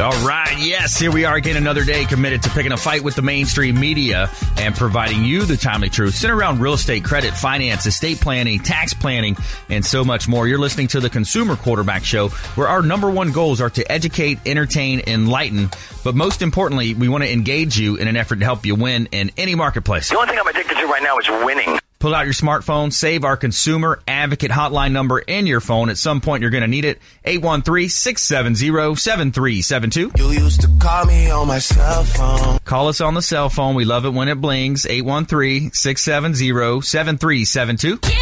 All right, yes, here we are again another day committed to picking a fight with the mainstream media and providing you the timely truth centered around real estate, credit, finance, estate planning, tax planning, and so much more. You're listening to the Consumer Quarterback Show, where our number one goals are to educate, entertain, enlighten, but most importantly, we want to engage you in an effort to help you win in any marketplace. The only thing I'm addicted to right now is winning. Pull out your smartphone, save our consumer advocate hotline number in your phone. At some point, you're going to need it. 813-670-7372. You used to call me on my cell phone. Call us on the cell phone. We love it when it blings. 813-670-7372.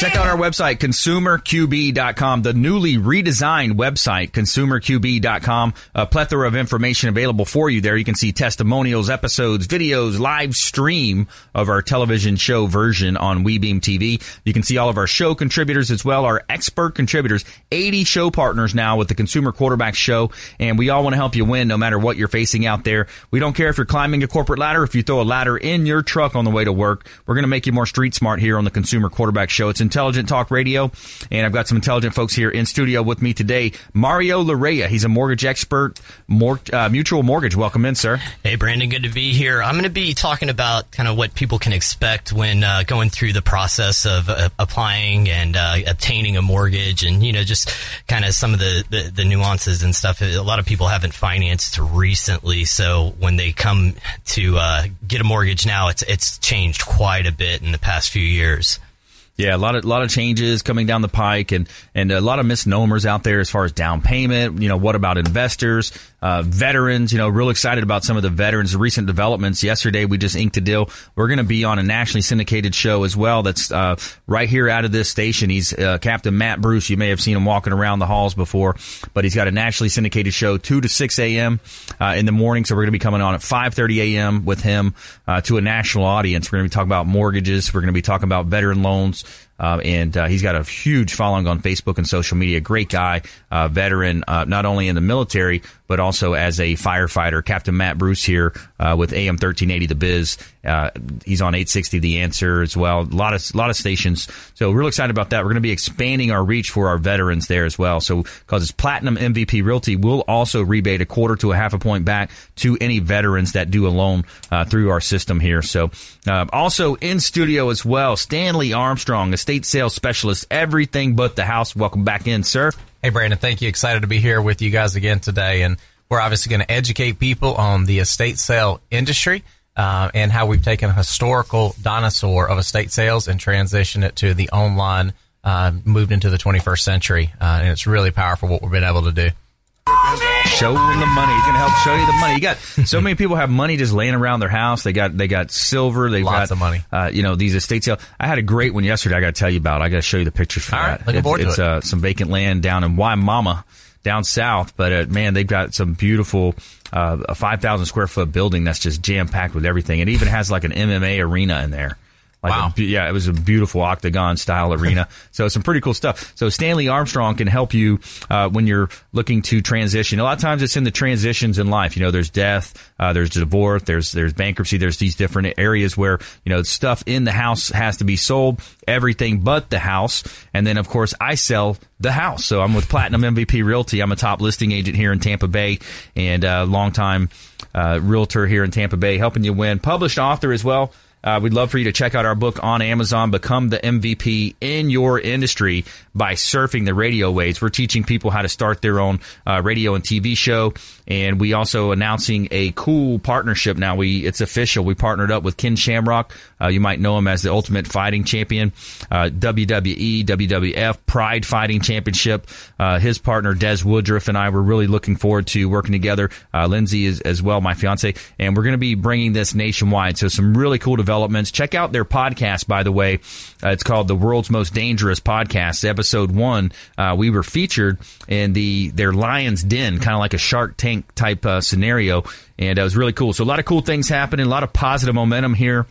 Check out our website, consumerqb.com, the newly redesigned website, consumerqb.com. A plethora of information available for you there. You can see testimonials, episodes, videos, live stream of our television show version on WeBeam TV. You can see all of our show contributors as well, our expert contributors, 80 show partners now with the Consumer Quarterback Show. And we all want to help you win no matter what you're facing out there. We don't care if you're climbing a corporate ladder, if you throw a ladder in your truck on the way to work. We're going to make you more street smart here on the Consumer Quarterback Show. It's Intelligent Talk Radio, and I've got some intelligent folks here in studio with me today. Mario Larrea, he's a mortgage expert, mor- uh, mutual mortgage. Welcome in, sir. Hey, Brandon, good to be here. I'm going to be talking about kind of what people can expect when uh, going through the process of uh, applying and uh, obtaining a mortgage, and you know, just kind of some of the, the, the nuances and stuff. A lot of people haven't financed recently, so when they come to uh, get a mortgage now, it's it's changed quite a bit in the past few years. Yeah, a lot of lot of changes coming down the pike, and and a lot of misnomers out there as far as down payment. You know, what about investors, uh, veterans? You know, real excited about some of the veterans, recent developments. Yesterday, we just inked a deal. We're going to be on a nationally syndicated show as well. That's uh, right here out of this station. He's uh, Captain Matt Bruce. You may have seen him walking around the halls before, but he's got a nationally syndicated show two to six a.m. Uh, in the morning. So we're going to be coming on at five thirty a.m. with him uh, to a national audience. We're going to be talking about mortgages. We're going to be talking about veteran loans. Uh, and uh, he's got a huge following on Facebook and social media. Great guy, uh, veteran, uh, not only in the military but also as a firefighter. Captain Matt Bruce here uh, with AM 1380 The Biz. Uh, he's on 860 The Answer as well. A lot of lot of stations. So real excited about that. We're going to be expanding our reach for our veterans there as well. So because it's Platinum MVP Realty, we'll also rebate a quarter to a half a point back to any veterans that do a loan uh, through our system here. So uh, also in studio as well, Stanley Armstrong, estate sales specialist, everything but the house. Welcome back in, sir. Hey, Brandon, thank you. Excited to be here with you guys again today. And we're obviously going to educate people on the estate sale industry uh, and how we've taken a historical dinosaur of estate sales and transitioned it to the online, uh, moved into the 21st century. Uh, and it's really powerful what we've been able to do. Show them the money. He's going to help show you the money. You got so many people have money just laying around their house. They got they got silver. They Lots got of money. Uh, you know these estate sales. I had a great one yesterday. I got to tell you about. I got to show you the pictures for All right, that. looking It- forward to it's it. Uh, some vacant land down in Wimauma, down south. But uh, man, they've got some beautiful. Uh, a 5,000 square foot building that's just jam packed with everything. It even has like an MMA arena in there. Like Wow. a yeah, it was a beautiful octagon style arena. so some pretty cool stuff. So Stanley Armstrong can help you uh, when you're looking to transition. A lot of times it's in the transitions in life. You know, there's death, uh, there's divorce, there's there's bankruptcy, there's these different areas where you know stuff in the house has to be sold, everything but the house, and then of course I sell the house. So I'm with Platinum MVP Realty. I'm a top listing agent here in Tampa Bay and a longtime uh, realtor here in Tampa Bay, helping you win. Published author as well. Uh, we'd love for you to check out our book on Amazon, Become the MVP in Your Industry by Surfing the Radio Waves. We're teaching people how to start their own uh, radio and TV show. And we also announcing a cool partnership now. We It's official. We partnered up with Ken Shamrock. Uh, you might know him as the Ultimate Fighting Champion, uh, WWE, WWF, Pride Fighting Championship. Uh, his partner, Des Woodruff, and I were really looking forward to working together. Uh, Lindsay is as well, my fiance. And we're going to be bringing this nationwide. So some really cool developments developments. Check out their podcast, by the way. Uh, it's called the World's Most Dangerous Podcast. Episode one, uh, we were featured in the their Lion's Den, kind of like a Shark Tank type uh, scenario, and it was really cool. So a lot of cool things happening, a lot of positive momentum here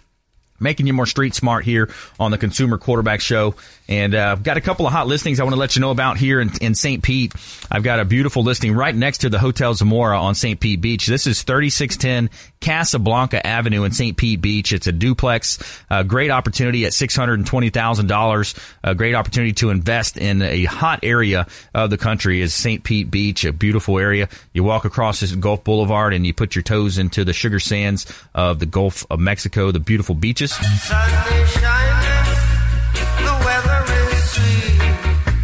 making you more street smart here on the Consumer Quarterback Show. And uh, I've got a couple of hot listings I want to let you know about here in, in St. Pete. I've got a beautiful listing right next to the Hotel Zamora on St. Pete Beach. This is 3610 Casablanca Avenue in St. Pete Beach. It's a duplex. A great opportunity at $620,000. A great opportunity to invest in a hot area of the country is St. Pete Beach, a beautiful area. You walk across this Gulf Boulevard and you put your toes into the sugar sands of the Gulf of Mexico, the beautiful beaches. Tschüss.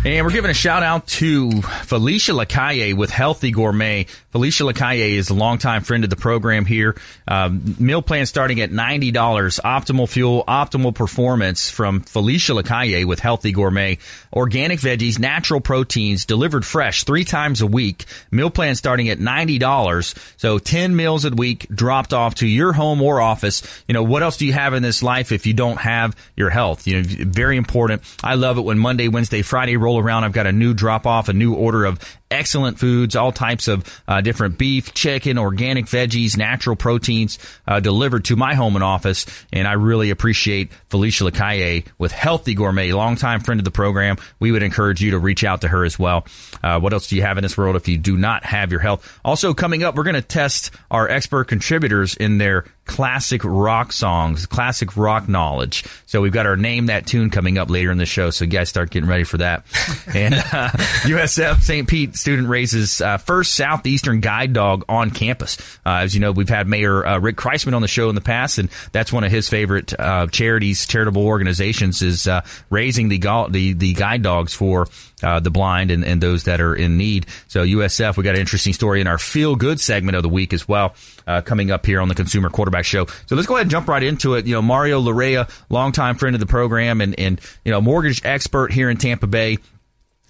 And we're giving a shout out to Felicia Lacalle with Healthy Gourmet. Felicia Lacalle is a longtime friend of the program here. Um, meal plan starting at $90. Optimal fuel, optimal performance from Felicia Lacalle with Healthy Gourmet. Organic veggies, natural proteins delivered fresh three times a week. Meal plan starting at $90. So 10 meals a week dropped off to your home or office. You know, what else do you have in this life if you don't have your health? You know, very important. I love it when Monday, Wednesday, Friday roll around. I've got a new drop off, a new order of excellent foods, all types of uh, different beef, chicken, organic veggies, natural proteins uh, delivered to my home and office. And I really appreciate Felicia Lacaille with Healthy Gourmet, longtime friend of the program. We would encourage you to reach out to her as well. Uh, what else do you have in this world if you do not have your health? Also, coming up, we're going to test our expert contributors in their classic rock songs, classic rock knowledge. So we've got our name that tune coming up later in the show. So you guys start getting ready for that. and uh, USF St. Pete student raises uh, first southeastern guide dog on campus. Uh, as you know, we've had Mayor uh, Rick Kriseman on the show in the past, and that's one of his favorite uh, charities, charitable organizations, is uh, raising the, the the guide dogs for uh, the blind and, and those that are in need. So USF, we got an interesting story in our feel good segment of the week as well, uh, coming up here on the Consumer Quarterback Show. So let's go ahead and jump right into it. You know, Mario Larrea, longtime friend of the program and, and, you know, mortgage expert here in Tampa Bay.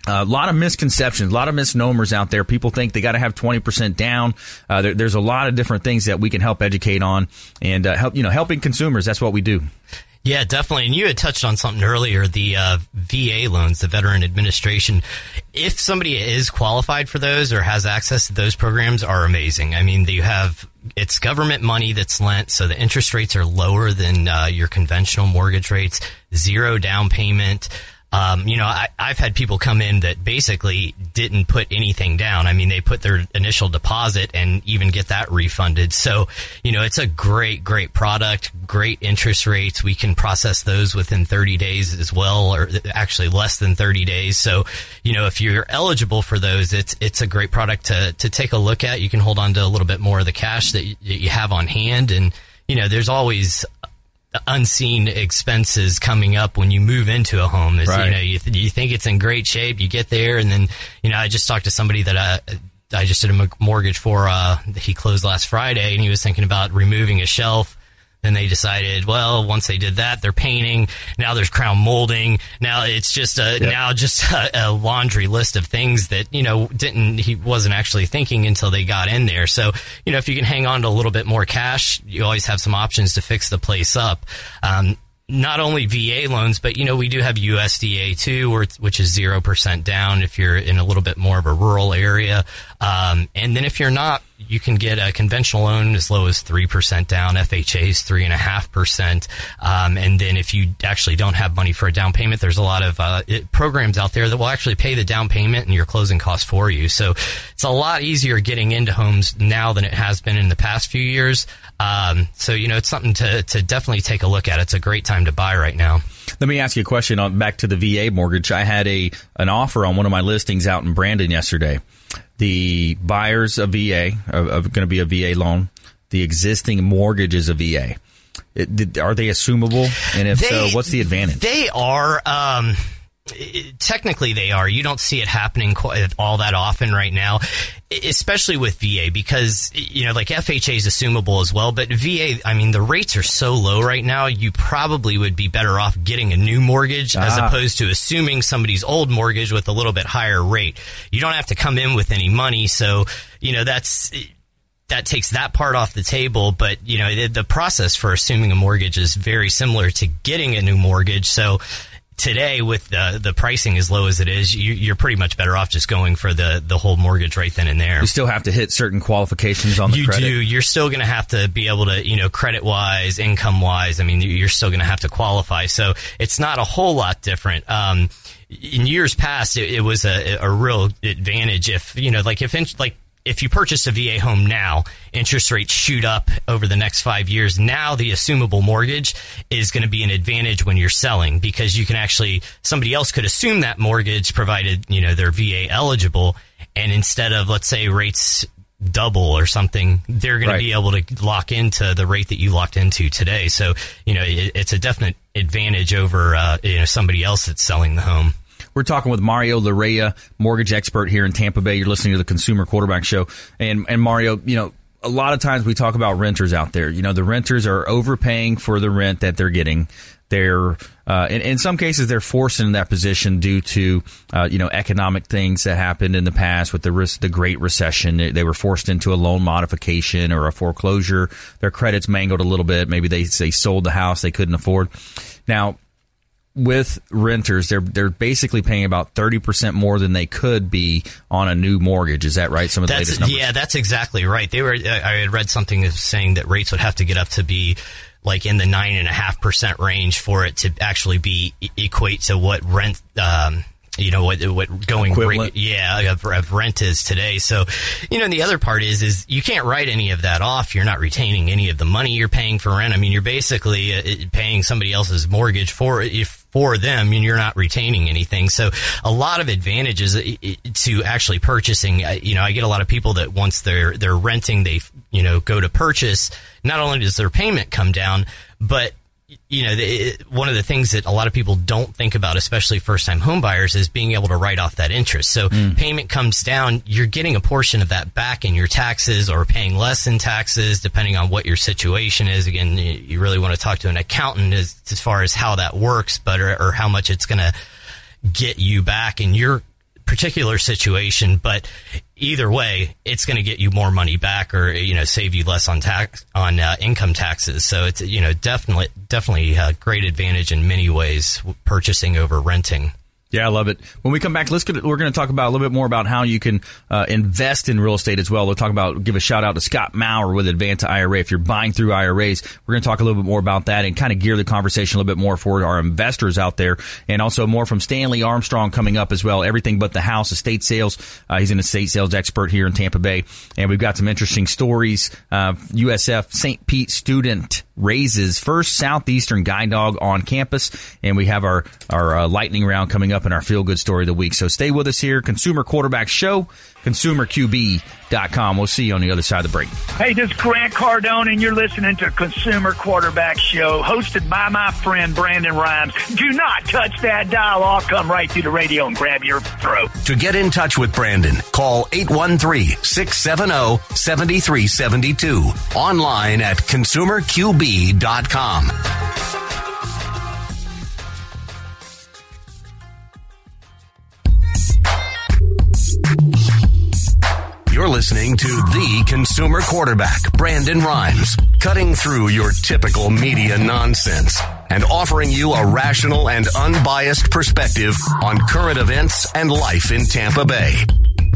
A lot of misconceptions, a lot of misnomers out there. People think they got to have 20% down. Uh, there, there's a lot of different things that we can help educate on and uh, help, you know, helping consumers. That's what we do. Yeah, definitely. And you had touched on something earlier, the uh, VA loans, the Veteran Administration. If somebody is qualified for those or has access to those programs are amazing. I mean, you have, it's government money that's lent, so the interest rates are lower than uh, your conventional mortgage rates, zero down payment. Um, you know, I, have had people come in that basically didn't put anything down. I mean, they put their initial deposit and even get that refunded. So, you know, it's a great, great product, great interest rates. We can process those within 30 days as well, or actually less than 30 days. So, you know, if you're eligible for those, it's, it's a great product to, to take a look at. You can hold on to a little bit more of the cash that you, that you have on hand. And, you know, there's always unseen expenses coming up when you move into a home. Is, right. You know, you, th- you think it's in great shape, you get there, and then you know, I just talked to somebody that I. I just did a mortgage for. Uh, he closed last Friday, and he was thinking about removing a shelf then they decided, well, once they did that, they're painting. Now there's crown molding. Now it's just a, yep. now just a, a, laundry list of things that, you know, didn't, he wasn't actually thinking until they got in there. So, you know, if you can hang on to a little bit more cash, you always have some options to fix the place up. Um, not only VA loans, but you know we do have USDA too, which is zero percent down if you're in a little bit more of a rural area. Um, and then if you're not, you can get a conventional loan as low as 3% down. FHA is 3.5%. Um, and then if you actually don't have money for a down payment, there's a lot of uh, it, programs out there that will actually pay the down payment and your closing costs for you. So it's a lot easier getting into homes now than it has been in the past few years. Um, so, you know, it's something to, to definitely take a look at. It's a great time to buy right now. Let me ask you a question on back to the VA mortgage. I had a an offer on one of my listings out in Brandon yesterday the buyers of VA are, going to be a VA loan. The existing mortgage is a VA. It, are they assumable? And if they, so, what's the advantage? They are. Um, technically, they are. You don't see it happening quite all that often right now, especially with VA because you know, like FHA is assumable as well. But VA, I mean, the rates are so low right now. You probably would be better off getting a new mortgage ah. as opposed to assuming somebody's old mortgage with a little bit higher rate. You don't have to come in with any money, so you know that's that takes that part off the table. But you know, the, the process for assuming a mortgage is very similar to getting a new mortgage. So today with the the pricing as low as it is, you, are pretty much better off just going for the the whole mortgage right then and there. You still have to hit certain qualifications on the you credit. do. You're still going to have to be able to, you know, credit wise, income wise. I mean, you're still going to have to qualify. So it's not a whole lot different. Um, in years past, it, it was a, a real advantage if you know, like if like if you purchase a VA home now, interest rates shoot up over the next five years. Now the assumable mortgage is going to be an advantage when you're selling because you can actually, somebody else could assume that mortgage provided, you know, they're VA eligible. And instead of, let's say, rates double or something, they're going right. to be able to lock into the rate that you locked into today. So, you know, it, it's a definite advantage over, uh, you know, somebody else that's selling the home. We're talking with Mario Larrea, mortgage expert here in Tampa Bay. You're listening to the Consumer Quarterback Show. And, and Mario, you know, a lot of times we talk about renters out there. You know, the renters are overpaying for the rent that they're getting. They're, uh, in, in some cases, they're forced into that position due to, uh, you know, economic things that happened in the past with the risk, the Great Recession. They were forced into a loan modification or a foreclosure. Their credits mangled a little bit. Maybe they, they sold the house they couldn't afford. Now, with renters, they're they're basically paying about thirty percent more than they could be on a new mortgage. Is that right? Some of the that's, latest numbers. Yeah, that's exactly right. They were. I had read something saying that rates would have to get up to be like in the nine and a half percent range for it to actually be equate to what rent. Um, you know what what going rate, yeah of, of, rent is today. So, you know, and the other part is is you can't write any of that off. You're not retaining any of the money you're paying for rent. I mean, you're basically uh, paying somebody else's mortgage for if for them and you're not retaining anything. So a lot of advantages uh, to actually purchasing. You know, I get a lot of people that once they're they're renting, they you know go to purchase. Not only does their payment come down, but you know, it, one of the things that a lot of people don't think about, especially first time homebuyers, is being able to write off that interest. So mm. payment comes down, you're getting a portion of that back in your taxes or paying less in taxes, depending on what your situation is. Again, you really want to talk to an accountant as, as far as how that works, but or, or how much it's going to get you back in your particular situation, but either way, it's going to get you more money back or, you know, save you less on tax, on uh, income taxes. So it's, you know, definitely, definitely a great advantage in many ways purchasing over renting. Yeah, I love it. When we come back, let's get, we're going to talk about a little bit more about how you can uh, invest in real estate as well. We'll talk about give a shout out to Scott Maurer with Advanta IRA. If you're buying through IRAs, we're going to talk a little bit more about that and kind of gear the conversation a little bit more for our investors out there, and also more from Stanley Armstrong coming up as well. Everything but the house estate sales. Uh, he's an estate sales expert here in Tampa Bay, and we've got some interesting stories. Uh, USF St. Pete student raises first southeastern guide dog on campus, and we have our our uh, lightning round coming up in our feel good story of the week. So stay with us here, Consumer Quarterback Show, ConsumerQB.com. We'll see you on the other side of the break. Hey, this is Grant Cardone, and you're listening to Consumer Quarterback Show, hosted by my friend Brandon Rhymes. Do not touch that dial. I'll come right through the radio and grab your throat. To get in touch with Brandon, call 813 670 7372. Online at ConsumerQB.com. listening to the consumer quarterback, Brandon Rhymes, cutting through your typical media nonsense and offering you a rational and unbiased perspective on current events and life in Tampa Bay.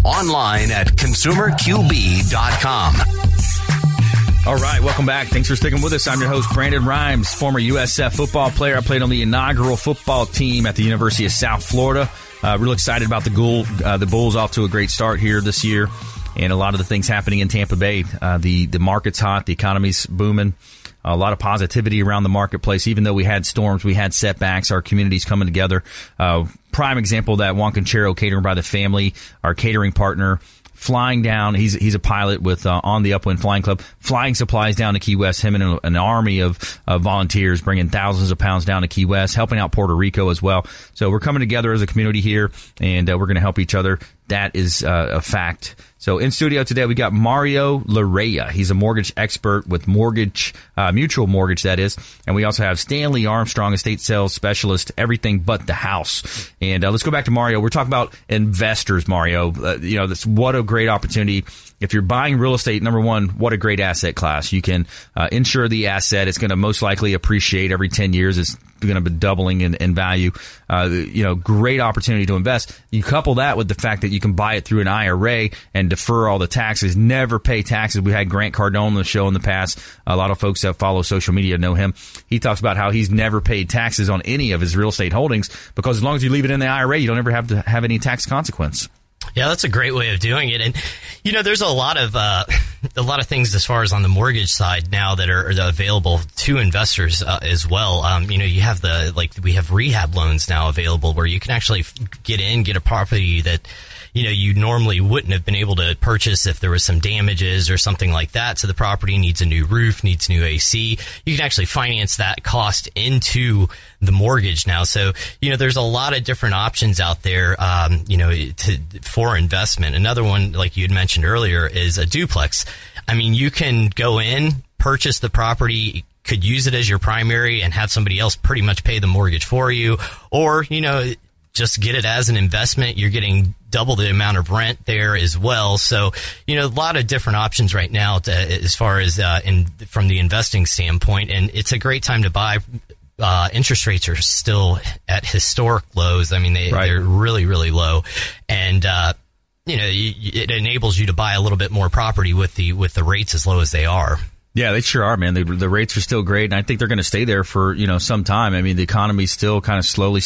Online at consumerqb.com. All right, welcome back. Thanks for sticking with us. I'm your host, Brandon Rhymes, former USF football player. I played on the inaugural football team at the University of South Florida. Uh, real excited about the Ghoul, uh, the Bulls off to a great start here this year and a lot of the things happening in Tampa Bay. Uh, the the market's hot, the economy's booming. A lot of positivity around the marketplace. Even though we had storms, we had setbacks. Our community's coming together. Uh, prime example that Juan Conchero Catering by the Family, our catering partner, flying down. He's he's a pilot with uh, on the Upwind Flying Club, flying supplies down to Key West. Him and an, army of volunteers bringing thousands of pounds down to Key West, helping out Puerto Rico as well. So we're coming together as a community here, and uh, we're going to help each other. That is uh, a fact. So in studio today we got Mario Larrea. He's a mortgage expert with Mortgage uh, Mutual Mortgage, that is, and we also have Stanley Armstrong, estate sales specialist, everything but the house. And uh, let's go back to Mario. We're talking about investors, Mario. Uh, you know, this what a great opportunity if you're buying real estate, number one, what a great asset class. You can uh, insure the asset. It's going to most likely appreciate every 10 years. It's going to be doubling in, in value. Uh, you know, great opportunity to invest. You couple that with the fact that you can buy it through an IRA and defer all the taxes, never pay taxes. We had Grant Cardone on the show in the past. A lot of folks that follow social media know him. He talks about how he's never paid taxes on any of his real estate holdings because as long as you leave it in the IRA, you don't ever have to have any tax consequence. Yeah, that's a great way of doing it. And you know, there's a lot of uh, a lot of things as far as on the mortgage side now that are, are available to investors uh, as well. Um, you know, you have the like we have rehab loans now available where you can actually get in, get a property that you know you normally wouldn't have been able to purchase if there was some damages or something like that. To the property needs a new roof needs new AC you can actually finance that cost into the mortgage now. So you know there's a lot of different options out there um, you know to, for investment. Another one like you had mentioned earlier is a duplex. I mean you can go in purchase the property could use it as your primary and have somebody else pretty much pay the mortgage for you. Or you know just get it as an investment. You're getting double the amount of rent there as well. So, you know, a lot of different options right now to, as far as uh, in from the investing standpoint, and it's a great time to buy. Uh, interest rates are still at historic lows. I mean, they, right. they're really, really low, and uh, you know, it enables you to buy a little bit more property with the with the rates as low as they are. Yeah, they sure are, man. The, the rates are still great, and I think they're going to stay there for you know some time. I mean, the economy's still kind of slowly,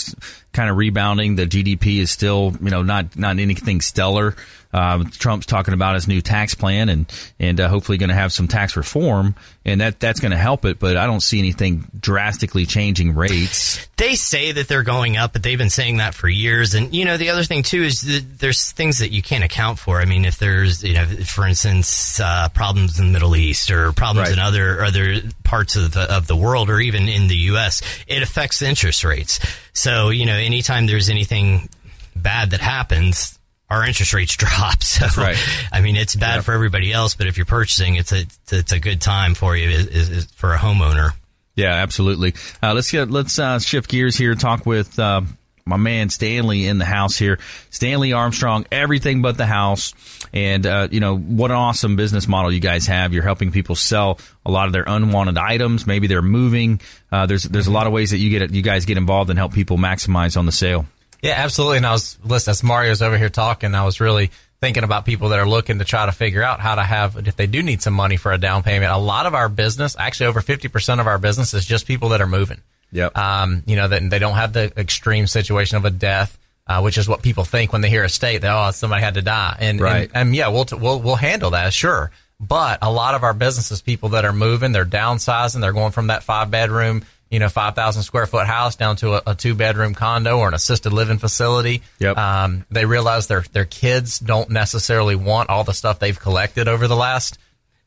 kind of rebounding. The GDP is still you know not not anything stellar. Um, Trump's talking about his new tax plan and and uh, hopefully going to have some tax reform, and that that's going to help it. But I don't see anything drastically changing rates. They say that they're going up, but they've been saying that for years. And you know, the other thing too is there's things that you can't account for. I mean, if there's you know, for instance, uh, problems in the Middle East or problems right. in other other parts of the of the world or even in the U.S., it affects interest rates. So you know, anytime there's anything bad that happens, our interest rates drop. So, right. I mean, it's bad yep. for everybody else, but if you're purchasing, it's a it's a good time for you is, is for a homeowner. Yeah, absolutely. Uh, let's get let's uh, shift gears here. Talk with uh, my man Stanley in the house here. Stanley Armstrong, everything but the house, and uh, you know what an awesome business model you guys have. You're helping people sell a lot of their unwanted items. Maybe they're moving. Uh, there's there's a lot of ways that you get you guys get involved and help people maximize on the sale. Yeah, absolutely. And I was, listen, as Mario's over here talking, I was really thinking about people that are looking to try to figure out how to have, if they do need some money for a down payment. A lot of our business, actually over 50% of our business is just people that are moving. Yep. Um, you know, that they don't have the extreme situation of a death. Uh, which is what people think when they hear a state that oh somebody had to die, and right. and, and yeah, we'll t- we'll we'll handle that sure. But a lot of our businesses, people that are moving, they're downsizing, they're going from that five bedroom you know, 5,000 square foot house down to a, a, two bedroom condo or an assisted living facility. Yep. Um, they realize their, their kids don't necessarily want all the stuff they've collected over the last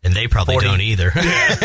and they probably 40. don't either. yeah,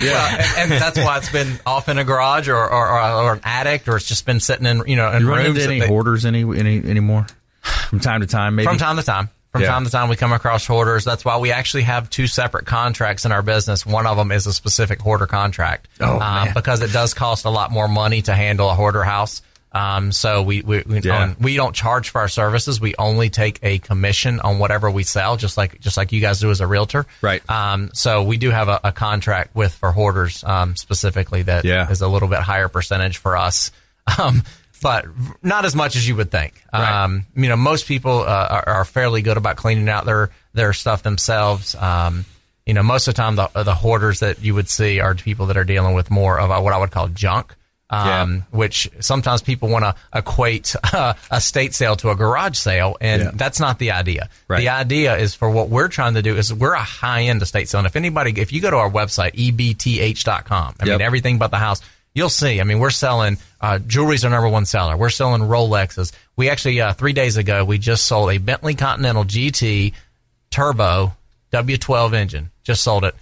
well, and, and, that's why it's been off in a garage or, or, or, or an attic, or it's just been sitting in you know in you rooms. Run into any they, hoarders any any anymore from time to time? Maybe from time to time. From yeah. time to time, we come across hoarders. That's why we actually have two separate contracts in our business. One of them is a specific hoarder contract oh, um, because it does cost a lot more money to handle a hoarder house. Um, so we we we, yeah. we, don't charge for our services. We only take a commission on whatever we sell, just like just like you guys do as a realtor. Right. Um, so we do have a, a contract with for hoarders um, specifically that yeah. is a little bit higher percentage for us. Um, but not as much as you would think. Right. Um, you know, most people uh, are, are, fairly good about cleaning out their their stuff themselves. Um, you know, most of the time, the, the hoarders that you would see are people that are dealing with more of what I would call junk. Um, yeah. which sometimes people want to equate uh, a state sale to a garage sale, and yeah. that's not the idea. Right. The idea is for what we're trying to do is we're a high end estate sale. And if anybody, if you go to our website, ebth.com, I yep. mean, everything but the house, you'll see. I mean, we're selling uh, jewelry's our number one seller. We're selling Rolexes. We actually uh, three days ago we just sold a Bentley Continental GT Turbo W12 engine. Just sold it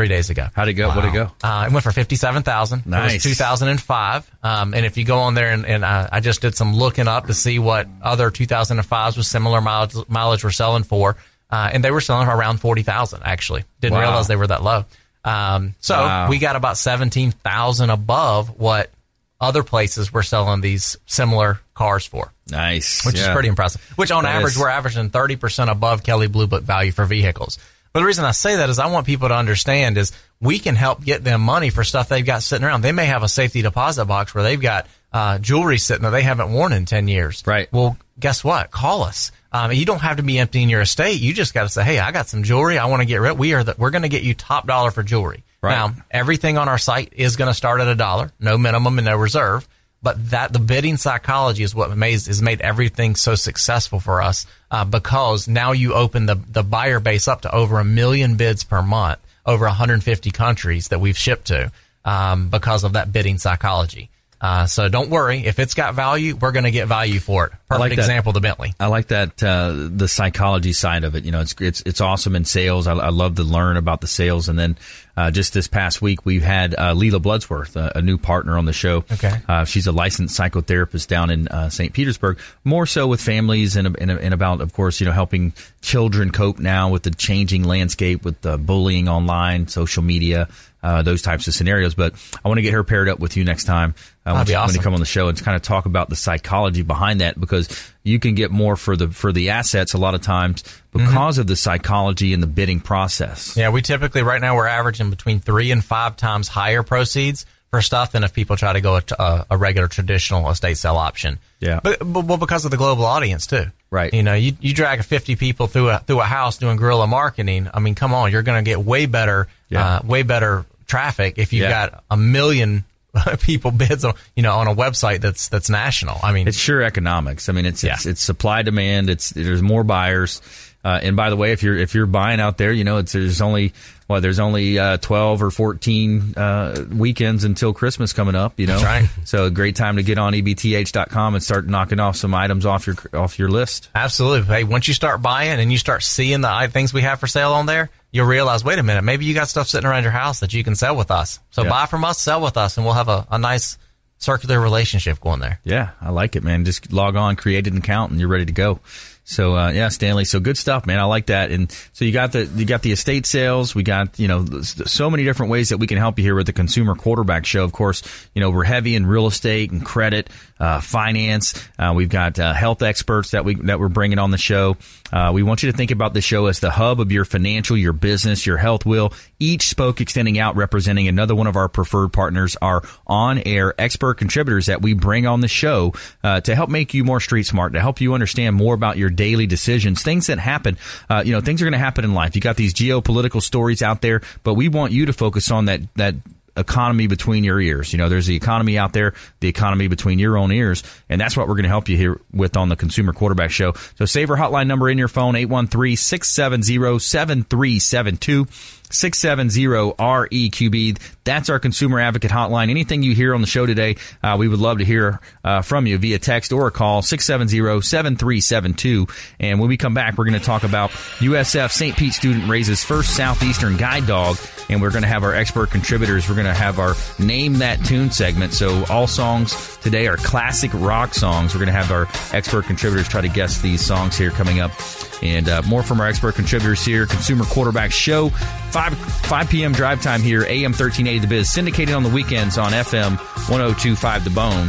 three days ago. How'd it go? Wow. What'd it go? Uh, it went for fifty seven thousand. Nice. It was two thousand and five. Um, and if you go on there and, and uh, I just did some looking up to see what other two thousand and fives with similar mileage, mileage were selling for, uh, and they were selling around forty thousand. Actually, didn't wow. realize they were that low. Um, so wow. we got about 17,000 above what other places we're selling these similar cars for. Nice. Which Yeah. is pretty impressive. Which on That average, is. we're averaging 30% above Kelley Blue Book value for vehicles. But the reason I say that is I want people to understand is we can help get them money for stuff they've got sitting around. They may have a safety deposit box where they've got uh, jewelry sitting that they haven't worn in 10 years. Right. Well, guess what? Call us. Um, you don't have to be emptying your estate. You just got to say, "Hey, I got some jewelry. I want to get rid. We are the, we're going to get you top dollar for jewelry." Right. Now, everything on our site is going to start at a dollar, no minimum and no reserve. But that the bidding psychology is what made, has made everything so successful for us uh, because now you open the the buyer base up to over a million bids per month, over 150 countries that we've shipped to um, because of that bidding psychology. Uh, so don't worry, if it's got value, we're going to get value for it. Perfect like example, the Bentley. I like that uh, the psychology side of it. You know, it's it's it's awesome in sales. I, I love to learn about the sales. And then uh, just this past week, we've had uh, Leela Bloodsworth, a, a new partner on the show. Okay. uh, she's a licensed psychotherapist down in uh, St. Petersburg, more so with families and, and and about, of course, you know, helping children cope now with the changing landscape with uh, bullying online, social media. Uh, those types of scenarios, but I want to get her paired up with you next time. Uh, when, be you, when you come on the show and kind of talk about the psychology behind that because you can get more for the for the assets a lot of times because of the psychology and the bidding process. Yeah, we typically right now we're averaging between three and five times higher proceeds for stuff than if people try to go a, a, a regular traditional estate sale option. Yeah. but, but well, because of the global audience too. Right. You know, you, you drag 50 people through a through a house doing guerrilla marketing. I mean, come on, you're going to get way better, Yeah. uh, way better traffic if you've Yeah. got a million people bids on you know on a website that's that's national. I mean, It's sure economics. I mean, it's it's, Yeah. it's supply demand. It's there's more buyers. Uh, and by the way, if you're if you're buying out there, you know it's there's only well there's only uh, twelve or fourteen uh, weekends until Christmas coming up. You know, That's right. So a great time to get on ebth.com and start knocking off some items off your off your list. Absolutely. Hey, once you start buying and you start seeing the things we have for sale on there, you'll realize, wait a minute, maybe you got stuff sitting around your house that you can sell with us. So Yeah. buy from us, sell with us, and we'll have a, a nice circular relationship going there. Yeah, I like it, man. Just log on, create an account, and you're ready to go. So uh, yeah, Stanley. So good stuff, man. I like that. And so you got the you got the estate sales. We got you know so many different ways that we can help you here with the Consumer Quarterback Show. Of course, you know we're heavy in real estate and credit, uh, finance. Uh, we've got uh, health experts that we that we're bringing on the show. Uh, we want you to think about the show as the hub of your financial, your business, your health wheel. Each spoke extending out, representing another one of our preferred partners, our on-air expert contributors that we bring on the show uh, to help make you more street smart, to help you understand more about your daily decisions, things that happen. Uh, you know, things are going to happen in life. You got these geopolitical stories out there, but we want you to focus on that that economy between your ears. You know, there's the economy out there, the economy between your own ears, and that's what we're going to help you here with on the Consumer Quarterback Show. So save our hotline number in your phone, 813-670-7372. 670-REQB. That's our consumer advocate hotline. Anything you hear on the show today, uh, we would love to hear uh, from you via text or a call, 670-7372. And when we come back, we're going to talk about USF St. Pete student raises first Southeastern guide dog. And we're going to have our expert contributors. We're going to have our name that tune segment. So all songs today are classic rock songs. We're going to have our expert contributors try to guess these songs here coming up. And uh, more from our expert contributors here. Consumer Quarterback Show, 5, 5 p.m. drive time here, AM 1380 The Biz, syndicated on the weekends on FM 1025 The Bone.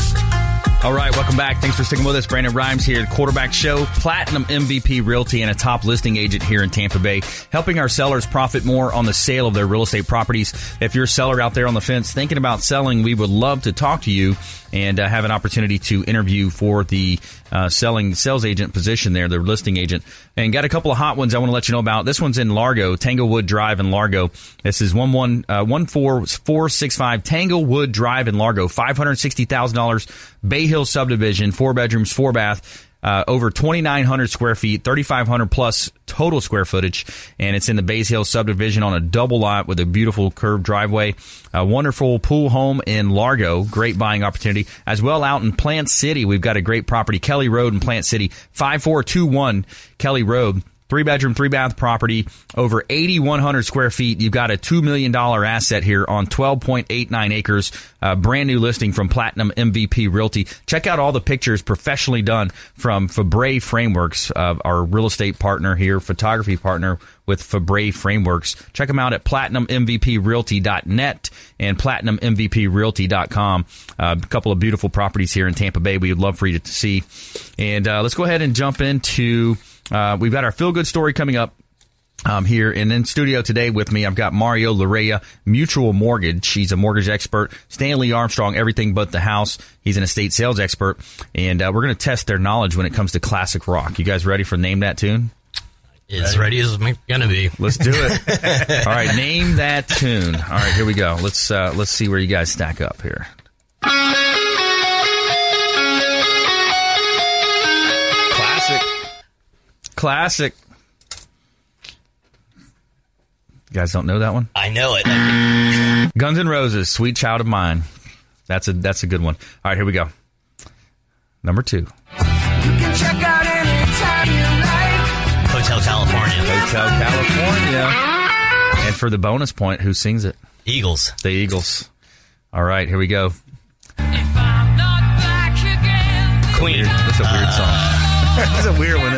All right, welcome back. Thanks for sticking with us. Brandon Rhymes here, at Quarterback Show, Platinum MVP Realty, and a top listing agent here in Tampa Bay, helping our sellers profit more on the sale of their real estate properties. If you're a seller out there on the fence thinking about selling, we would love to talk to you and uh, have an opportunity to interview for the uh, selling sales agent position there, the listing agent. And got a couple of hot ones I want to let you know about. This one's in Largo, Tanglewood Drive in Largo. This is one one uh, one four four six five Tanglewood Drive in Largo, five hundred sixty thousand dollars, Bay Hill subdivision, four bedrooms, four bath uh, over 2,900 square feet, 3,500 plus total square footage, and it's in the Bays Hill subdivision on a double lot with a beautiful curved driveway. A wonderful pool home in Largo, great buying opportunity. As well out in Plant City, we've got a great property, Kelly Road in Plant City, 5421 Kelly Road three bedroom, three bath property, over 8,100 square feet. You've got a $2 million asset here on 12.89 acres, uh, brand new listing from Platinum MVP Realty. Check out all the pictures professionally done from Fabre Frameworks, uh, our real estate partner here, photography partner with Fabre Frameworks. Check them out at platinummvprealty.net and platinummvprealty.com. Uh, a couple of beautiful properties here in Tampa Bay we would love for you to see. And uh, let's go ahead and jump into uh, we've got our feel good story coming up. Um, here and in studio today with me, I've got Mario Larrea, Mutual Mortgage. She's a mortgage expert. Stanley Armstrong, everything but the house. He's an estate sales expert, and uh, we're going to test their knowledge when it comes to classic rock. You guys ready for name that tune? As ready as I'm gonna be. Let's do it. All right, name that tune. All right, here we go. Let's uh, let's see where you guys stack up here. Classic. You guys don't know that one? I know it. Guns N' Roses, "Sweet Child O' Mine." That's a that's a good one. All right, here we go. Number two, Hotel California. Hotel California. And for the bonus point, who sings it? Eagles. The Eagles. All right, here we go. Queen. Weird. That's a weird song. Uh, that's a weird one.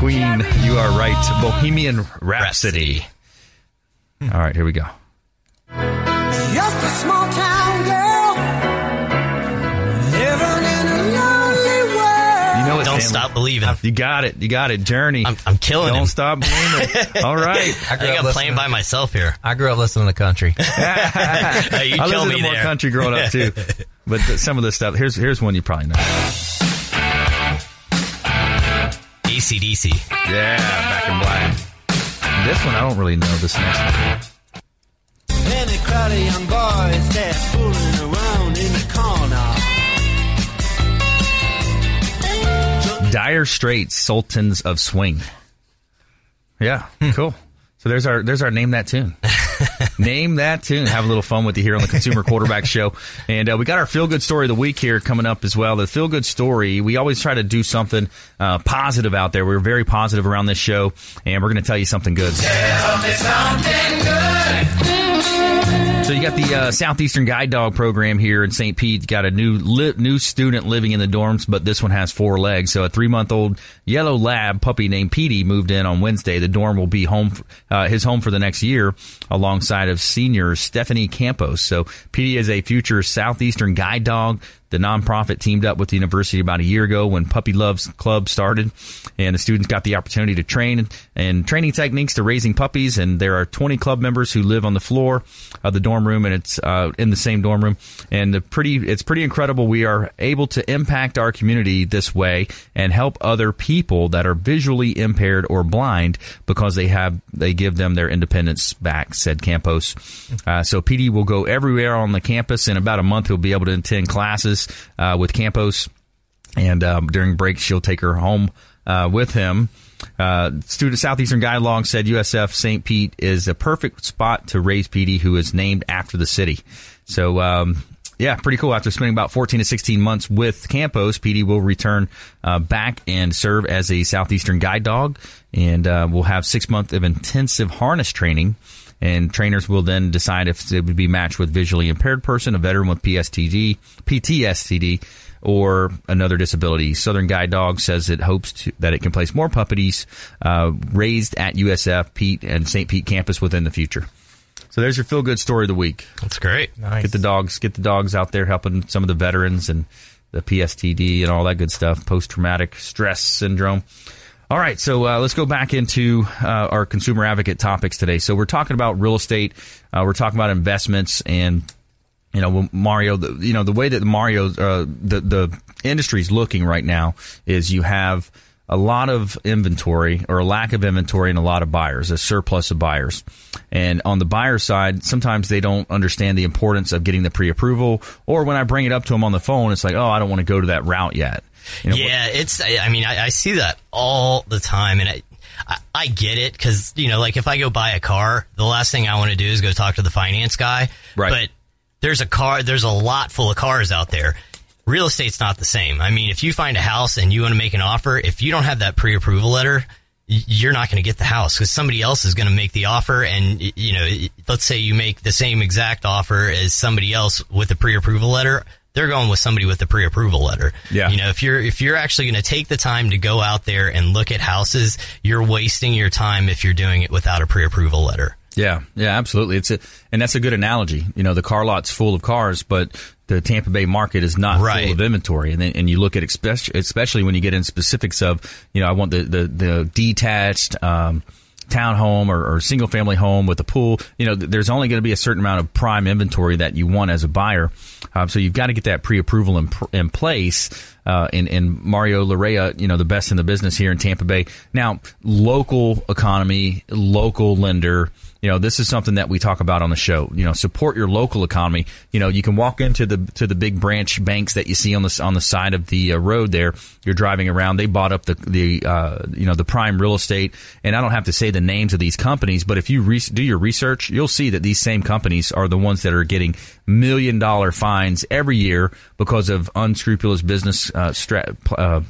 But Queen, you are right. Bohemian Rhapsody. All right, here we go. Just a small town girl living in a lonely world. You know what? Don't Stanley? stop believing. You got it. You got it. Journey. I'm, I'm killing Don't him. stop believing. All right. I think I'm playing by myself here. I grew up listening to country. Hey, you I kill listened me to more there. country growing up too, but th- some of this stuff. Here's here's one you probably know. ACDC. Yeah, Back in Black. This one I don't really know. This next one. Any crowd of young boys there fooling around in the corner. Dire Straits, Sultans of Swing. Yeah, hmm. cool. So there's our there's our name that tune. name that tune. Have a little fun with you here on the Consumer Quarterback Show, and uh, we got our feel good story of the week here coming up as well. The feel good story. We always try to do something uh, positive out there. We're very positive around this show, and we're going to tell you something good. So you got the uh, Southeastern Guide Dog program here in St. Pete. Got a new li- new student living in the dorms, but this one has four legs. So a three month old yellow lab puppy named Petey moved in on Wednesday. The dorm will be home, f- uh, his home for the next year, alongside of senior Stephanie Campos. So Petey is a future Southeastern Guide Dog. The nonprofit teamed up with the university about a year ago when Puppy Loves Club started, and the students got the opportunity to train and training techniques to raising puppies. And there are 20 club members who live on the floor of the dorm room, and it's uh, in the same dorm room. And the pretty, it's pretty incredible. We are able to impact our community this way and help other people that are visually impaired or blind because they have they give them their independence back. Said Campos. Uh, so PD will go everywhere on the campus. In about a month, he'll be able to attend classes uh, with Campos, and um, during breaks, she'll take her home uh, with him. Uh, student Southeastern Guide Long said USF St. Pete is a perfect spot to raise PD, who is named after the city. So, um, yeah, pretty cool. After spending about 14 to 16 months with Campos, PD will return uh, back and serve as a Southeastern guide dog, and uh, we'll have six months of intensive harness training. And trainers will then decide if it would be matched with visually impaired person, a veteran with PSTD, PTSD, or another disability. Southern Guide Dog says it hopes to, that it can place more puppies uh, raised at USF, Pete, and St. Pete campus within the future. So there's your feel good story of the week. That's great. Nice. Get the dogs, get the dogs out there helping some of the veterans and the PSTD and all that good stuff, post traumatic stress syndrome. All right, so uh, let's go back into uh, our consumer advocate topics today. So we're talking about real estate, uh, we're talking about investments, and you know Mario. The, you know the way that Mario uh, the the industry is looking right now is you have a lot of inventory or a lack of inventory and a lot of buyers, a surplus of buyers. And on the buyer side, sometimes they don't understand the importance of getting the pre-approval. Or when I bring it up to them on the phone, it's like, oh, I don't want to go to that route yet. You know, yeah, it's. I mean, I, I, see that all the time, and I, I, I get it because you know, like if I go buy a car, the last thing I want to do is go talk to the finance guy. Right. But there's a car. There's a lot full of cars out there real estate's not the same. I mean, if you find a house and you want to make an offer, if you don't have that pre-approval letter, you're not going to get the house because somebody else is going to make the offer. And, you know, let's say you make the same exact offer as somebody else with a pre-approval letter. They're going with somebody with a pre-approval letter. Yeah. You know, if you're, if you're actually going to take the time to go out there and look at houses, you're wasting your time if you're doing it without a pre-approval letter. Yeah, yeah, absolutely. It's a, and that's a good analogy. You know, the car lot's full of cars, but the Tampa Bay market is not right. full of inventory. And then, and you look at especially, especially when you get in specifics of, you know, I want the the, the detached. Um, townhome or, or single family home with a pool, you know, there's only going to be a certain amount of prime inventory that you want as a buyer. Um, so you've got to get that pre-approval in, in place. Uh, and, and Mario Larrea, you know, the best in the business here in Tampa Bay. Now, local economy, local lender, you know, this is something that we talk about on the show. You know, support your local economy. You know, you can walk into the to the big branch banks that you see on the on the side of the uh, road there. You're driving around. They bought up the the uh, you know the prime real estate, and I don't have to say the names of these companies, but if you re- do your research, you'll see that these same companies are the ones that are getting million dollar fines every year because of unscrupulous business uh, stra- uh,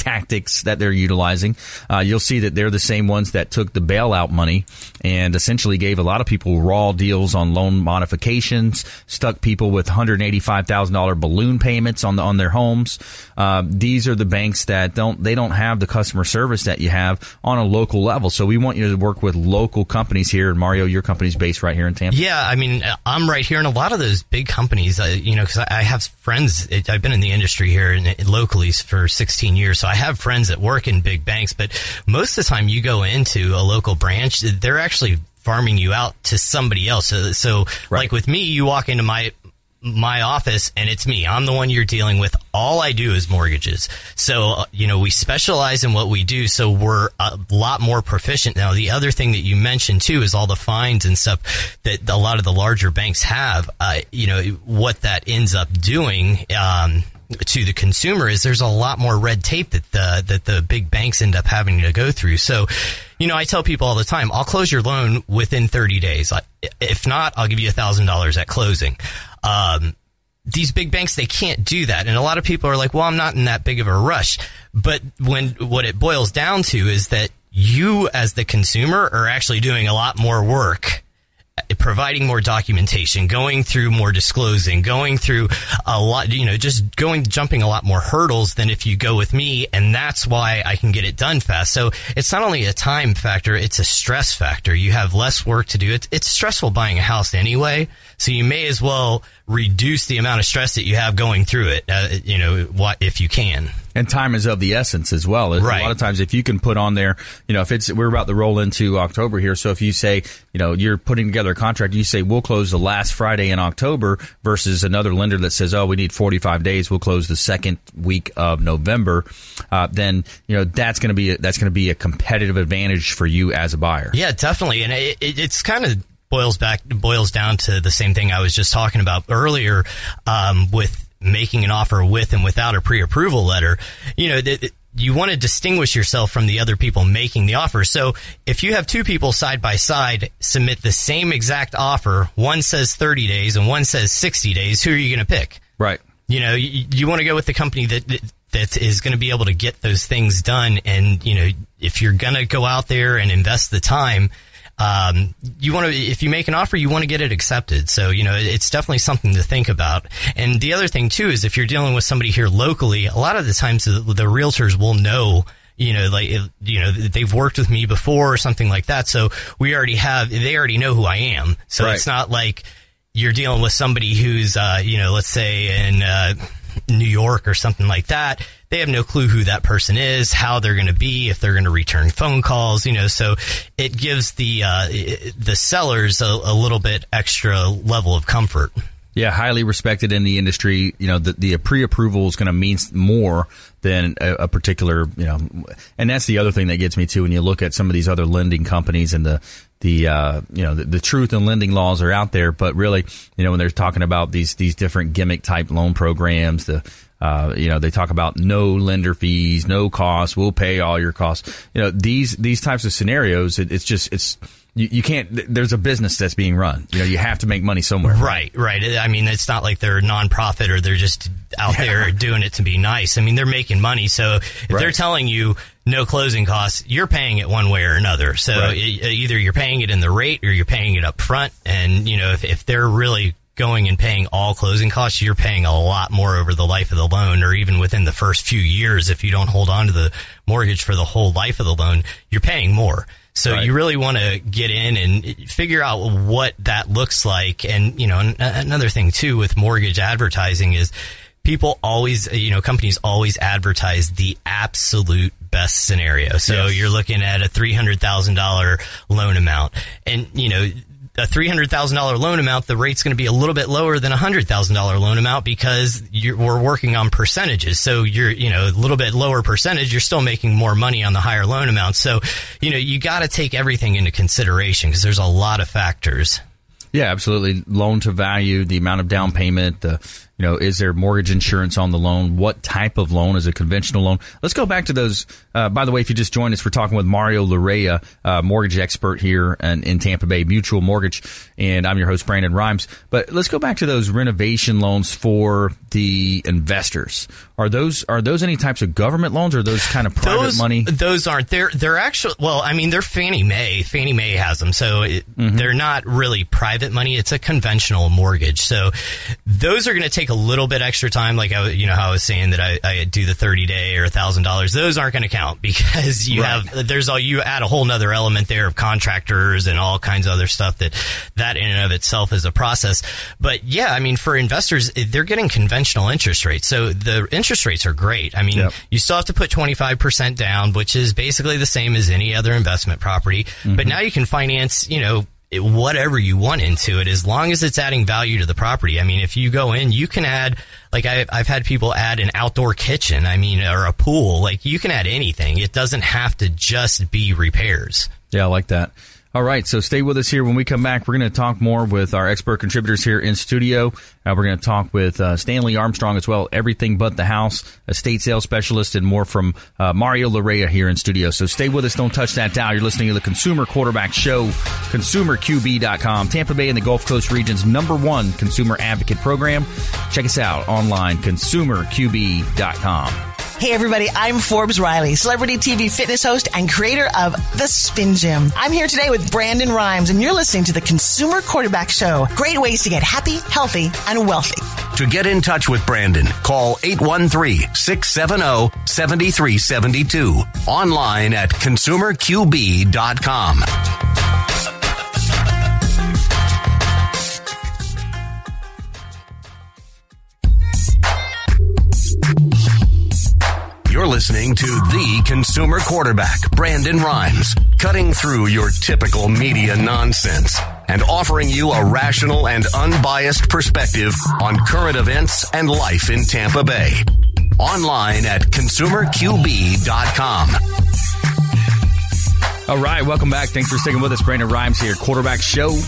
tactics that they're utilizing. Uh, you'll see that they're the same ones that took the bailout money and essentially gave a lot of people raw deals on loan modifications, stuck people with $185,000 balloon payments on the, on their homes. Uh, these are the banks that don't they don't have the customer service that you have on a local level. So we want you to work with local companies here. Mario, your company's based right here in Tampa. Yeah, I mean, I'm right here, and a lot of those big companies, uh, you know, because I have friends. I've been in the industry here and locally for 16 years, so I have friends that work in big banks, but most of the time you go into a local branch, they're actually farming you out to somebody else. So, so right. like with me, you walk into my my office and it's me. I'm the one you're dealing with. All I do is mortgages. So, uh, you know, we specialize in what we do. So we're a lot more proficient now. The other thing that you mentioned too is all the fines and stuff that a lot of the larger banks have. Uh, you know, what that ends up doing, um, to the consumer is there's a lot more red tape that the that the big banks end up having to go through. So, you know, I tell people all the time, I'll close your loan within 30 days. If not, I'll give you a thousand dollars at closing. Um, these big banks they can't do that and a lot of people are like well i'm not in that big of a rush but when what it boils down to is that you as the consumer are actually doing a lot more work providing more documentation, going through more disclosing, going through a lot, you know, just going, jumping a lot more hurdles than if you go with me. And that's why I can get it done fast. So it's not only a time factor, it's a stress factor. You have less work to do. It's, it's stressful buying a house anyway. So you may as well reduce the amount of stress that you have going through it, uh, you know, what, if you can. And time is of the essence as well. Right. A lot of times, if you can put on there, you know, if it's we're about to roll into October here, so if you say, you know, you're putting together a contract, you say we'll close the last Friday in October versus another lender that says, oh, we need 45 days, we'll close the second week of November. Uh, then you know that's going to be a, that's going to be a competitive advantage for you as a buyer. Yeah, definitely, and it, it, it's kind of boils back boils down to the same thing I was just talking about earlier um, with making an offer with and without a pre-approval letter, you know, th- you want to distinguish yourself from the other people making the offer. So if you have two people side by side submit the same exact offer, one says 30 days and one says 60 days, who are you going to pick? Right. You know, you, you want to go with the company that, that that is going to be able to get those things done. And, you know, if you're going to go out there and invest the time, um, you want to, if you make an offer, you want to get it accepted. So, you know, it's definitely something to think about. And the other thing too is if you're dealing with somebody here locally, a lot of the times the, the realtors will know you know, like, you know, they've worked with me before or something like that. So we already have, they already know who I am. So right. it's not like you're dealing with somebody who's, uh, you know, let's say in, uh, New York or something like that, they have no clue who that person is, how they're going to be, if they're going to return phone calls, you know, so it gives the, uh, the sellers a, a little bit extra level of comfort. Yeah, highly respected in the industry. You know, the, the pre-approval is going to mean more than a, a, particular, you know, and that's the other thing that gets me too. When you look at some of these other lending companies and the, the, uh, you know, the, the truth and lending laws are out there, but really, you know, when they're talking about these, these different gimmick type loan programs, the, uh, you know, they talk about no lender fees, no costs. We'll pay all your costs. You know, these these types of scenarios, it, it's just it's you, you, can't. There's a business that's being run. You know, you have to make money somewhere. Right, right. I mean, it's not like they're a nonprofit or they're just out yeah. there doing it to be nice. I mean, they're making money. So if right. they're telling you no closing costs, you're paying it one way or another. So right. it, either you're paying it in the rate or you're paying it up front. And you know, if, if they're really going and paying all closing costs, you're paying a lot more over the life of the loan or even within the first few years. If you don't hold on to the mortgage for the whole life of the loan, you're paying more. So right. you really want to get in and figure out what that looks like. And, you know, another thing too with mortgage advertising is people always, you know, companies always advertise the absolute best scenario. So yes. you're looking at a $300,000 loan amount and, you know, a $300,000 loan amount, the rate's going to be a little bit lower than a $100,000 loan amount because we're working on percentages. So you're, you know, a little bit lower percentage, you're still making more money on the higher loan amount. So, you know, you got to take everything into consideration because there's a lot of factors. Yeah, absolutely. Loan to value, the amount of down payment, the you know, is there mortgage insurance on the loan? What type of loan is a conventional loan? Let's go back to those. Uh, by the way, if you just joined us, we're talking with Mario Larrea, uh, mortgage expert here in, in, Tampa Bay Mutual Mortgage, and I'm your host Brandon Rhymes. But let's go back to those renovation loans for the investors. Are those are those any types of government loans or those kind of private those, money? Those aren't. They're they're actually well, I mean, they're Fannie Mae. Fannie Mae has them, so it, mm-hmm. they're not really private money. It's a conventional mortgage. So those are going to take a little bit extra time, like I, you know how I was saying that I, I do the thirty day or thousand dollars, those aren't going to count because you right. have there's all you add a whole nother element there of contractors and all kinds of other stuff that that in and of itself is a process. But yeah, I mean for investors, they're getting conventional interest rates, so the interest rates are great. I mean, yep. you still have to put twenty five percent down, which is basically the same as any other investment property. Mm-hmm. But now you can finance, you know whatever you want into it as long as it's adding value to the property. I mean, if you go in, you can add, like I, I've had people add an outdoor kitchen, I mean, or a pool. Like you can add anything. It doesn't have to just be repairs. Yeah, I like that. All right, so stay with us here. When we come back, we're going to talk more with our expert contributors here in studio. Uh, we're going to talk with uh, Stanley Armstrong as well, everything but the house, estate sales specialist, and more from uh, Mario Larrea here in studio. So stay with us. Don't touch that dial. You're listening to the Consumer Quarterback Show, ConsumerQB.com, Tampa Bay and the Gulf Coast region's number one consumer advocate program. Check us out online, ConsumerQB.com. Hey everybody, I'm Forbes Riley, celebrity TV fitness host and creator of The Spin Gym. I'm here today with Brandon Rhymes and you're listening to the Consumer Quarterback Show. Great ways to get happy, healthy, and wealthy. To get in touch with Brandon, call 813-670-7372. Online at consumerqb.com. You're listening to the consumer quarterback, Brandon Rhymes, cutting through your typical media nonsense and offering you a rational and unbiased perspective on current events and life in Tampa Bay. Online at consumerqb.com. All right, welcome back. Thanks for sticking with us. Brandon Rhymes here, quarterback show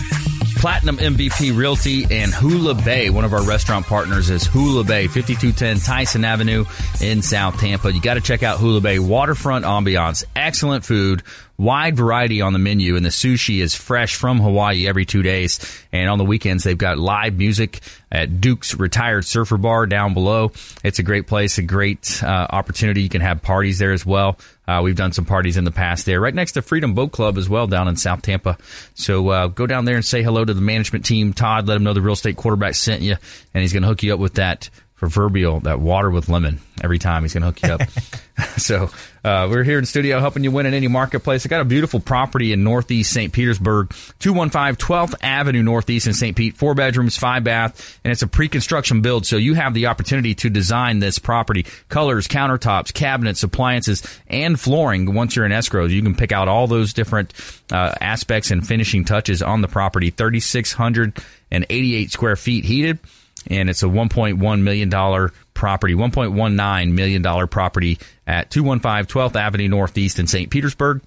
Platinum MVP Realty and Hula Bay. One of our restaurant partners is Hula Bay, 5210 Tyson Avenue in South Tampa. You got to check out Hula Bay. Waterfront ambiance, excellent food, wide variety on the menu, and the sushi is fresh from Hawaii every two days. And on the weekends, they've got live music at Duke's Retired Surfer Bar down below. It's a great place, a great uh, opportunity. You can have parties there as well. Uh, we've done some parties in the past there, right next to Freedom Boat Club as well down in South Tampa. So uh, go down there and say hello to the management team. Todd, let him know the real estate quarterback sent you, and he's going to hook you up with that proverbial that water with lemon every time he's going to hook you up. so uh, we're here in studio helping you win in any marketplace. I got a beautiful property in Northeast St. Petersburg, 215 12th Avenue Northeast in St. Pete, four bedrooms, five bath, and it's a pre-construction build. So you have the opportunity to design this property, colors, countertops, cabinets, appliances, and flooring. Once you're in escrow, you can pick out all those different uh, aspects and finishing touches on the property. 3,688 square feet heated and it's a 1.1 million dollar property, 1.19 million dollar property at 215 12th Avenue Northeast in St. Petersburg.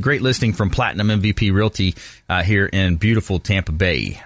Great listing from Platinum MVP Realty uh, here in beautiful Tampa Bay.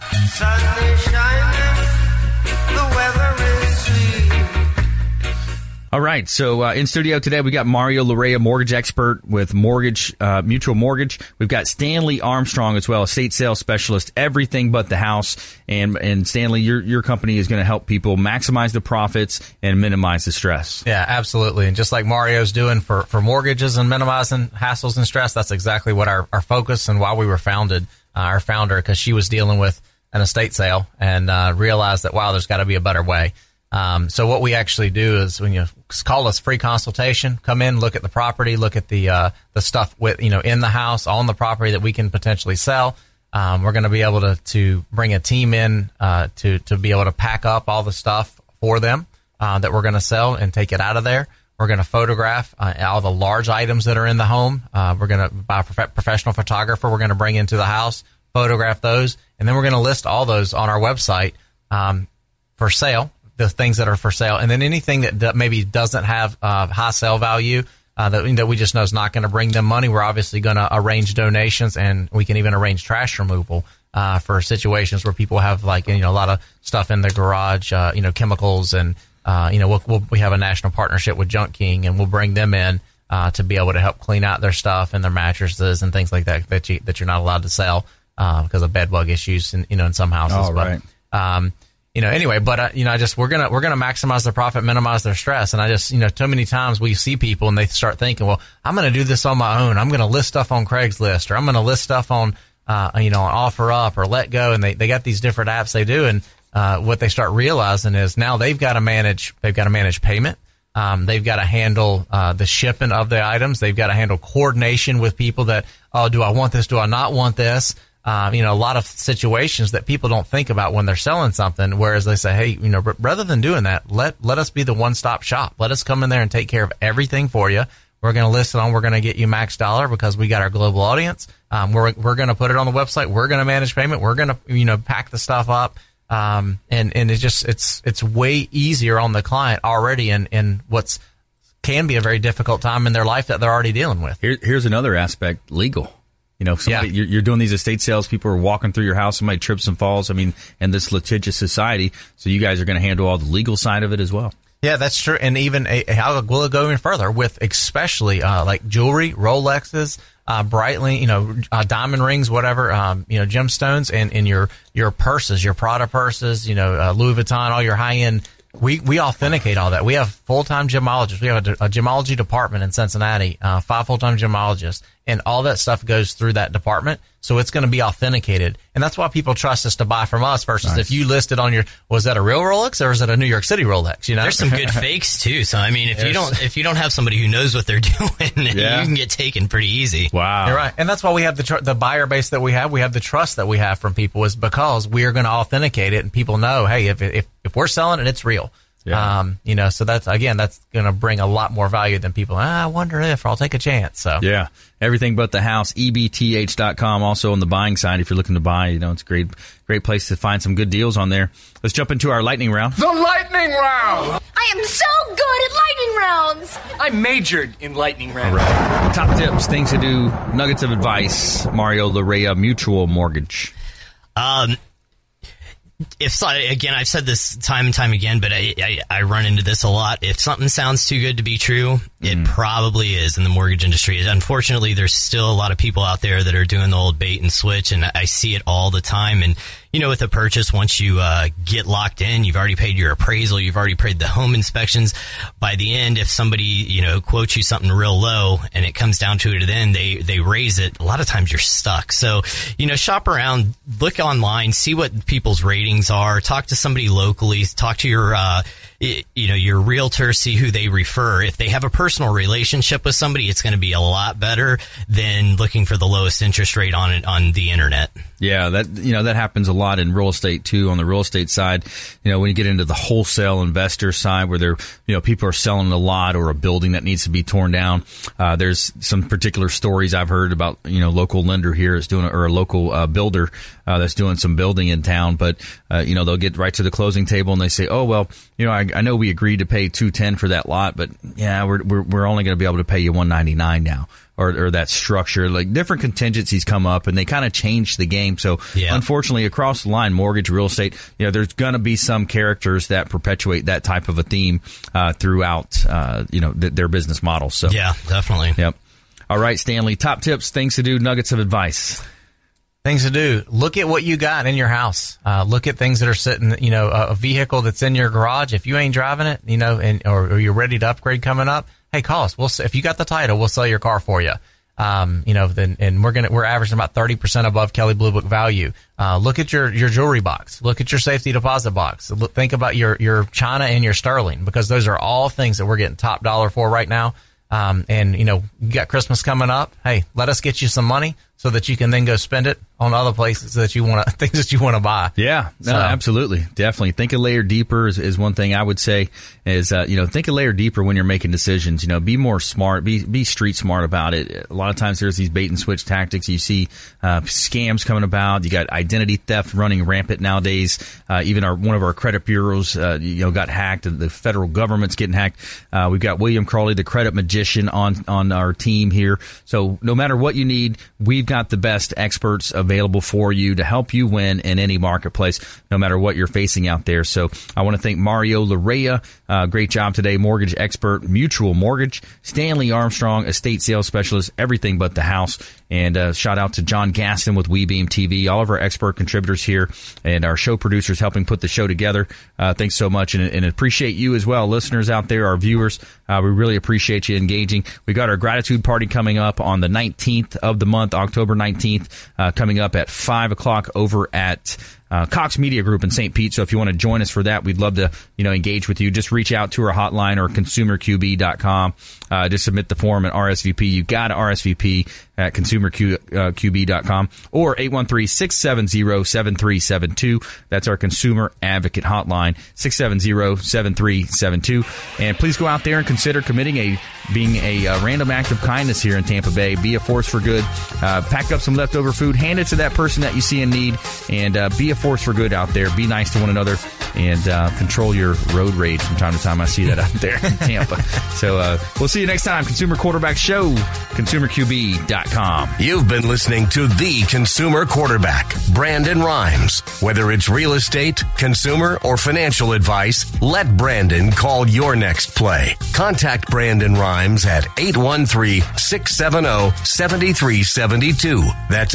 All right. So uh, in studio today, we got Mario Larrea, mortgage expert with Mortgage uh, Mutual Mortgage. We've got Stanley Armstrong as well, estate sales specialist, everything but the house. And and Stanley, your your company is going to help people maximize the profits and minimize the stress. Yeah, absolutely. And just like Mario's doing for for mortgages and minimizing hassles and stress, that's exactly what our our focus and why we were founded. Uh, our founder, because she was dealing with an estate sale and uh, realized that wow, there's got to be a better way. Um, so what we actually do is when you call us free consultation, come in, look at the property, look at the uh, the stuff with you know in the house on the property that we can potentially sell. Um, we're going to be able to to bring a team in uh, to to be able to pack up all the stuff for them uh, that we're going to sell and take it out of there. We're going to photograph uh, all the large items that are in the home. Uh, we're going to buy a prof- professional photographer. We're going to bring into the house, photograph those, and then we're going to list all those on our website um, for sale the things that are for sale, and then anything that, that maybe doesn't have uh, high sale value uh, that, that we just know is not going to bring them money. We're obviously going to arrange donations, and we can even arrange trash removal uh, for situations where people have like you know a lot of stuff in their garage, uh, you know chemicals, and uh, you know we'll, we'll, we have a national partnership with Junk King, and we'll bring them in. Uh, to be able to help clean out their stuff and their mattresses and things like that that you that you're not allowed to sell because of bed bug issues in you know in some houses. Oh, right. But, um, you know, anyway, but uh, you know, I just we're gonna we're gonna maximize their profit, minimize their stress, and I just you know, too many times we see people and they start thinking, well, I'm gonna do this on my own. I'm gonna list stuff on Craigslist or I'm gonna list stuff on uh, you know, on OfferUp or Letgo, and they they got these different apps they do, and uh, what they start realizing is now they've got to manage they've got to manage payment. Um, they've got to handle uh, the shipping of the items. They've got to handle coordination with people that, oh, do I want this? Do I not want this? Um, you know, a lot of situations that people don't think about when they're selling something. Whereas they say, hey, you know, rather than doing that, let let us be the one stop shop. Let us come in there and take care of everything for you. We're going to list it on. We're going to get you max dollar because we got our global audience. Um, we're we're going to put it on the website. We're going to manage payment. We're going to you know pack the stuff up. Um, and and it's just it's it's way easier on the client already in in what's can be a very difficult time in their life that they're already dealing with. Here, here's another aspect: legal. You know, somebody, yeah. you're, you're, doing these estate sales. People are walking through your house. Somebody trips and falls. I mean, in this litigious society, so you guys are going to handle all the legal side of it as well. Yeah, that's true. And even how will it go even further with especially uh, like jewelry, Rolexes, uh, Breitling, you know, uh, diamond rings, whatever, um, you know, gemstones, and, and your your purses, your Prada purses, you know, uh, Louis Vuitton, all your high end we we authenticate all that. We have full time gemologists. We have a, a, gemology department in Cincinnati, uh, five full time gemologists, and all that stuff goes through that department. So it's going to be authenticated, and that's why people trust us to buy from us versus nice. if you listed on your was that a real Rolex or is it a New York City Rolex? You know, there's some good fakes too. So I mean, if you don't if you don't have somebody who knows what they're doing, yeah. you can get taken pretty easy. Wow, you're right, and that's why we have the tr- the buyer base that we have. We have the trust that we have from people is because we are going to authenticate it, and people know, hey, if if if we're selling it, it's real. Yeah. Um, you know, so that's again, that's going to bring a lot more value than people. Ah, I wonder if I'll take a chance. So yeah, everything but the house. ebth.com. Also on the buying side, if you're looking to buy, you know, it's a great, great place to find some good deals on there. Let's jump into our lightning round. The lightning round. I am so good at lightning rounds. I majored in lightning rounds. Right. Top tips, things to do, nuggets of advice. Mario Larrea Mutual Mortgage. Um, if again, I've said this time and time again, but I, I, I, run into this a lot. If something sounds too good to be true, it mm. probably is in the mortgage industry. Unfortunately, there's still a lot of people out there that are doing the old bait and switch, and I see it all the time. And you know, with a purchase, once you uh, get locked in, you've already paid your appraisal, you've already paid the home inspections. By the end, if somebody you know quotes you something real low, and it comes down to it, then they they raise it. A lot of times you're stuck. So you know, shop around, look online, see what people's ratings are, talk to somebody locally, talk to your uh, you know, your realtor, see who they refer. If they have a personal relationship with somebody, it's going to be a lot better than looking for the lowest interest rate on it on the internet. Yeah, that you know that happens a lot in real estate too. On the real estate side, you know when you get into the wholesale investor side, where they're you know people are selling a lot or a building that needs to be torn down. Uh, there's some particular stories I've heard about you know local lender here is doing or a local uh, builder uh, that's doing some building in town, but uh, you know they'll get right to the closing table and they say, oh well, you know I, I know we agreed to pay two ten for that lot, but yeah we're we're, we're only going to be able to pay you one ninety nine now or, or that structure. Like different contingencies come up and they kind of change the game. So Yeah. unfortunately, across the line, mortgage, real estate, you know, there's going to be some characters that perpetuate that type of a theme uh, throughout, uh, you know, th- their business model. So Yeah, definitely. Yep. All right, Stanley. Top tips, things to do, nuggets of advice. Things to do. Look at what you got in your house. Uh, look at things that are sitting, you know, a, vehicle that's in your garage. If you ain't driving it, you know, and or, or you're ready to upgrade coming up, hey, call us. We'll if you got the title, we'll sell your car for you. Um, you know, then and we're gonna we're averaging about thirty percent above Kelley Blue Book value. Uh, look at your your jewelry box. Look at your safety deposit box. Look, think about your your China and your sterling because those are all things that we're getting top dollar for right now. Um, and you know, you got Christmas coming up. Hey, let us get you some money so that you can then go spend it on other places that you want to, things that you want to buy. Yeah, no, So- absolutely, definitely. Think a layer deeper is, is one thing I would say. Is uh, you know think a layer deeper when you're making decisions. You know, be more smart, be be street smart about it. A lot of times there's these bait and switch tactics. You see uh, scams coming about. You got identity theft running rampant nowadays. Uh, even our one of our credit bureaus, uh, you know, got hacked. and The federal government's getting hacked. Uh, we've got William Crawley, the credit magician, on on our team here. So no matter what you need, we've got the best experts available for you to help you win in any marketplace, no matter what you're facing out there. So I want to thank Mario Larrea. Uh, great job today. Mortgage expert, mutual mortgage. Stanley Armstrong, estate sales specialist, everything but the house. And uh, shout out to John Gaston with WeBeam TV, all of our expert contributors here, and our show producers helping put the show together. Uh, thanks so much, and, and appreciate you as well, listeners out there, our viewers. Uh, we really appreciate you engaging. We got our gratitude party coming up on the 19th of the month, October 19th, uh, coming up at five o'clock over at uh, Cox Media Group in St. Pete. So if you want to join us for that, we'd love to, you know, engage with you. Just reach out to our hotline or consumerqb.com. Uh, just submit the form and RSVP. You got to RSVP at consumerqb.com or 813-670-7372. That's our consumer advocate hotline, 670-7372. And please go out there and consider committing a, being a, uh random act of kindness here in Tampa Bay. Be a force for good. Uh, pack up some leftover food, hand it to that person that you see in need, and uh, be a force for good out there. Be nice to one another and uh, control your road rage from time to time. I see that out there in Tampa. So uh, we'll see you next time. Consumer Quarterback Show, consumerqb.com. You've been listening to the consumer quarterback, Brandon Rhymes. Whether it's real estate, consumer, or financial advice, let Brandon call your next play. Contact Brandon Rhymes at 813-670-7372. That's